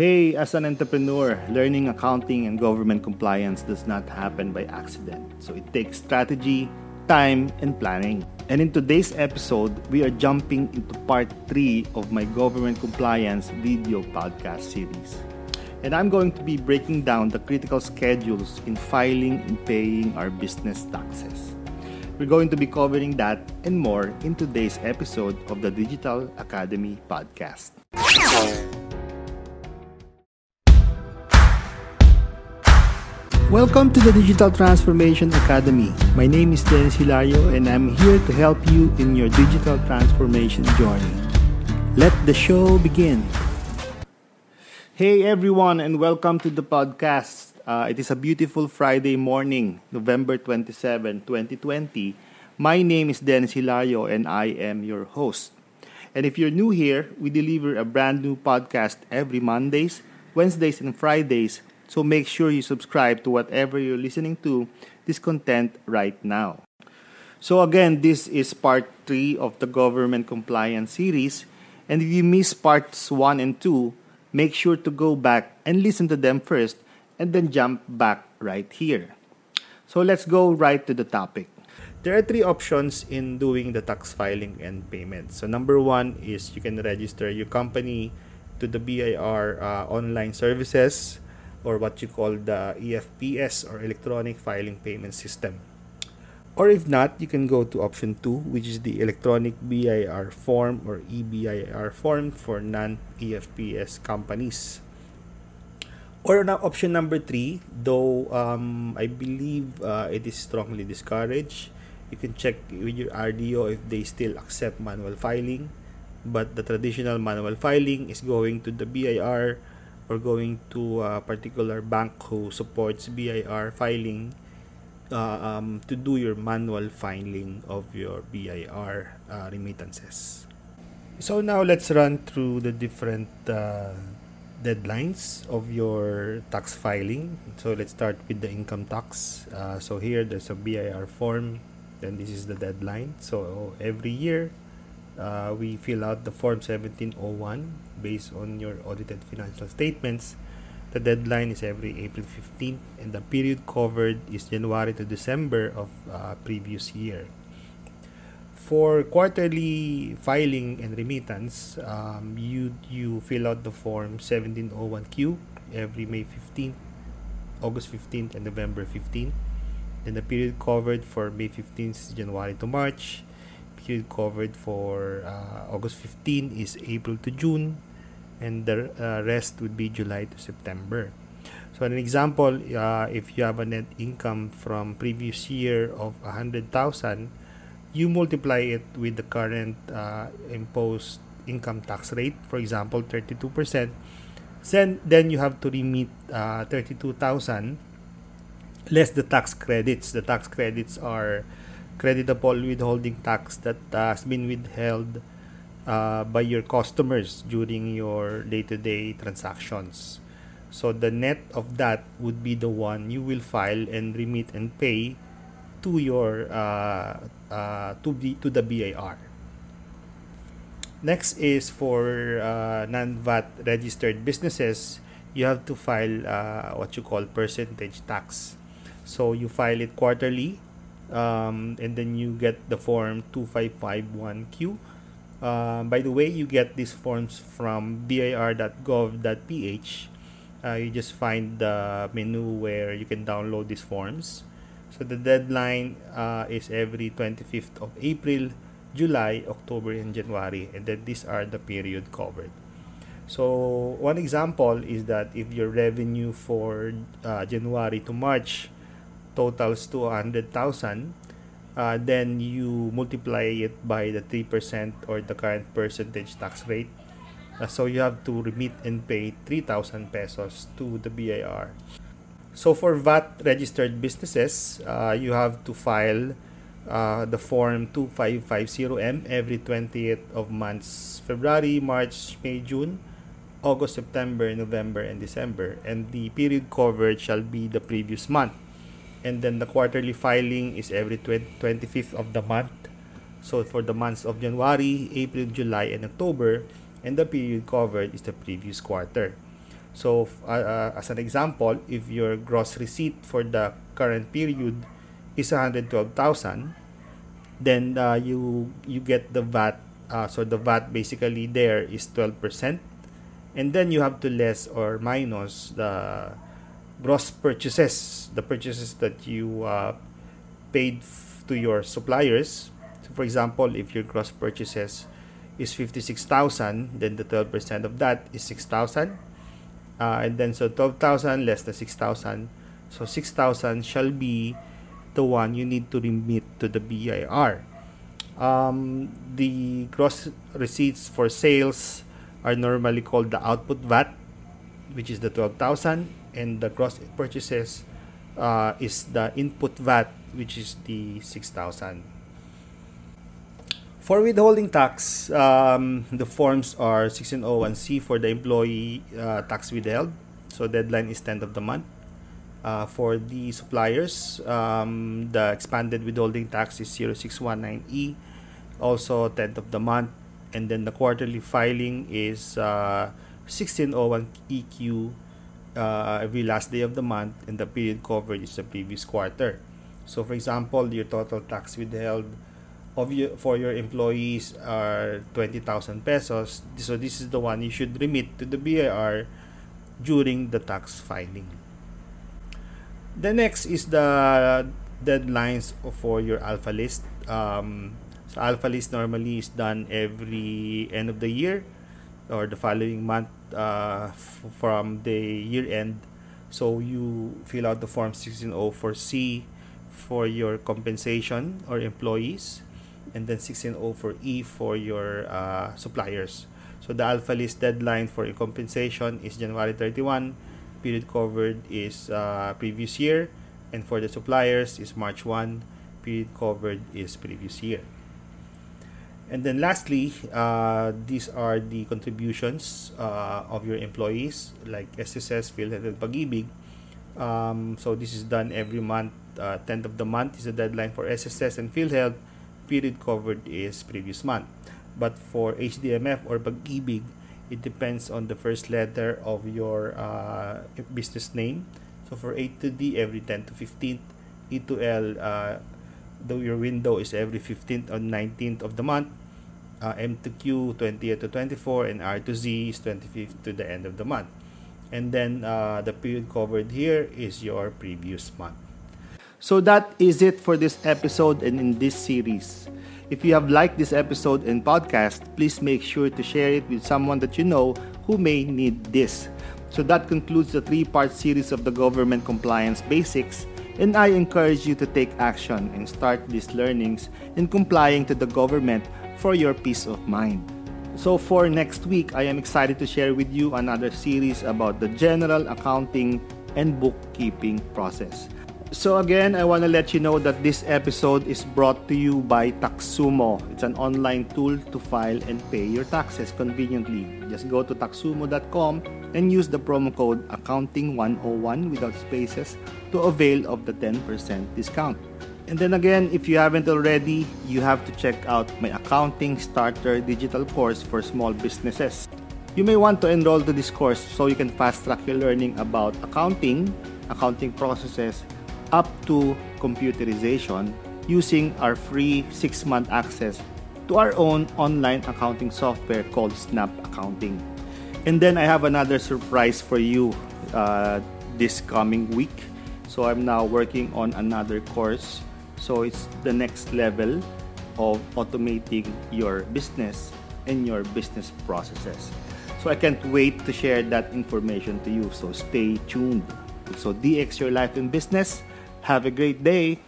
Hey, as an entrepreneur, learning accounting and government compliance does not happen by accident. So it takes strategy, time, and planning. And in today's episode, we are jumping into part 3 of my government compliance video podcast series. And I'm going to be breaking down the critical schedules in filing and paying our business taxes. We're going to be covering that and more in today's episode of the Digital Academy podcast. Welcome to the Digital Transformation Academy. My name is Dennis Hilario and I'm here to help you in your digital transformation journey. Let the show begin. Hey everyone and welcome to the podcast. Uh, it is a beautiful Friday morning, November 27, 2020. My name is Dennis Hilario and I am your host. And if you're new here, we deliver a brand new podcast every Mondays, Wednesdays, and Fridays so make sure you subscribe to whatever you're listening to this content right now. So again, this is part 3 of the government compliance series. And if you miss parts 1 and 2, make sure to go back and listen to them first and then jump back right here. So let's go right to the topic. There are three options in doing the tax filing and payment. So number one is you can register your company to the BIR uh, online services or what you call the EFPS or Electronic Filing Payment System. Or if not, you can go to option 2, which is the Electronic BIR form or EBIR form for non EFPS companies. Or now option number 3, though um, I believe uh, it is strongly discouraged. You can check with your RDO if they still accept manual filing. But the traditional manual filing is going to the BIR or going to a particular bank who supports BIR filing uh, um, to do your manual filing of your BIR uh, remittances. So now let's run through the different uh, deadlines of your tax filing. So let's start with the income tax. Uh, so here there's a BIR form, then this is the deadline. So every year uh, we fill out the form 1701 based on your audited financial statements. The deadline is every april 15th and the period covered is january to december of uh, previous year. For quarterly filing and remittance um, you you fill out the form 1701q every may 15th august 15th and november 15th and the period covered for may 15th january to march period covered for uh, August 15 is April to June, and the uh, rest would be July to September. So, an example, uh, if you have a net income from previous year of 100,000, you multiply it with the current uh, imposed income tax rate, for example, 32%. Then, then you have to remit uh, 32,000 less the tax credits. The tax credits are creditable withholding tax that uh, has been withheld uh, by your customers during your day-to-day transactions. So the net of that would be the one you will file and remit and pay to your uh, uh, to the to the BIR. Next is for uh, non-VAT registered businesses. You have to file uh, what you call percentage tax. So you file it quarterly um, and then you get the form 2551Q. Uh, by the way, you get these forms from bir.gov.ph. Uh, you just find the menu where you can download these forms. So the deadline uh, is every 25th of April, July, October, and January, and then these are the period covered. So one example is that if your revenue for uh, January to March totals to 100,000, uh, then you multiply it by the 3% or the current percentage tax rate. Uh, so you have to remit and pay 3,000 pesos to the BIR. So for VAT registered businesses, uh, you have to file uh, the form 2550M every 20th of months February, March, May, June, August, September, November, and December. And the period covered shall be the previous month and then the quarterly filing is every 20, 25th of the month so for the months of January, April, July, and October, and the period covered is the previous quarter. So, uh, as an example, if your gross receipt for the current period is 112,000, then uh, you you get the VAT. Uh, so the VAT basically there is 12%, and then you have to less or minus the gross purchases, the purchases that you uh, paid f- to your suppliers. So for example, if your gross purchases is 56,000, then the 12% of that is 6,000. Uh, and then so 12,000 less the 6,000. So 6,000 shall be the one you need to remit to the BIR. Um, the gross receipts for sales are normally called the output VAT, which is the 12,000, and the gross purchases uh, is the input VAT, which is the 6,000. For withholding tax, um, the forms are 1601C for the employee uh, tax withheld. So deadline is 10th of the month. Uh, for the suppliers, um, the expanded withholding tax is 0619E, also 10th of the month. And then the quarterly filing is uh, 1601EQ uh, every last day of the month, and the period covered is the previous quarter. So, for example, your total tax withheld of your, for your employees are 20,000 pesos. So this is the one you should remit to the BIR during the tax filing. The next is the deadlines for your alpha list. Um, so alpha list normally is done every end of the year or the following month uh, f- from the year end. So you fill out the form 1604C for your compensation or employees and then 1604E for your uh, suppliers. So the alpha list deadline for your compensation is January 31. Period covered is uh, previous year. And for the suppliers is March 1. Period covered is previous year. And then lastly, uh, these are the contributions uh, of your employees like SSS, PhilHealth, and Pag-ibig. Um, so this is done every month. Uh, 10th of the month is the deadline for SSS and PhilHealth period covered is previous month. But for HDMF or Pag-ibig, it depends on the first letter of your uh, business name. So for A to D, every 10 to 15th. E to L, uh, though your window is every 15th or 19th of the month. Uh, M to Q, 20th to 24, and R to Z is 25th to the end of the month. And then uh, the period covered here is your previous month. So that is it for this episode and in this series. If you have liked this episode and podcast, please make sure to share it with someone that you know who may need this. So that concludes the three part series of the Government Compliance Basics, and I encourage you to take action and start these learnings in complying to the government for your peace of mind. So, for next week, I am excited to share with you another series about the general accounting and bookkeeping process. So again, I want to let you know that this episode is brought to you by Taxumo. It's an online tool to file and pay your taxes conveniently. Just go to taxumo.com and use the promo code accounting101 without spaces to avail of the 10% discount. And then again, if you haven't already, you have to check out my accounting starter digital course for small businesses. You may want to enroll to this course so you can fast track your learning about accounting, accounting processes, up to computerization using our free 6-month access to our own online accounting software called Snap Accounting. And then I have another surprise for you uh, this coming week. So I'm now working on another course. So it's the next level of automating your business and your business processes. So I can't wait to share that information to you. So stay tuned. So DX Your Life in Business have a great day.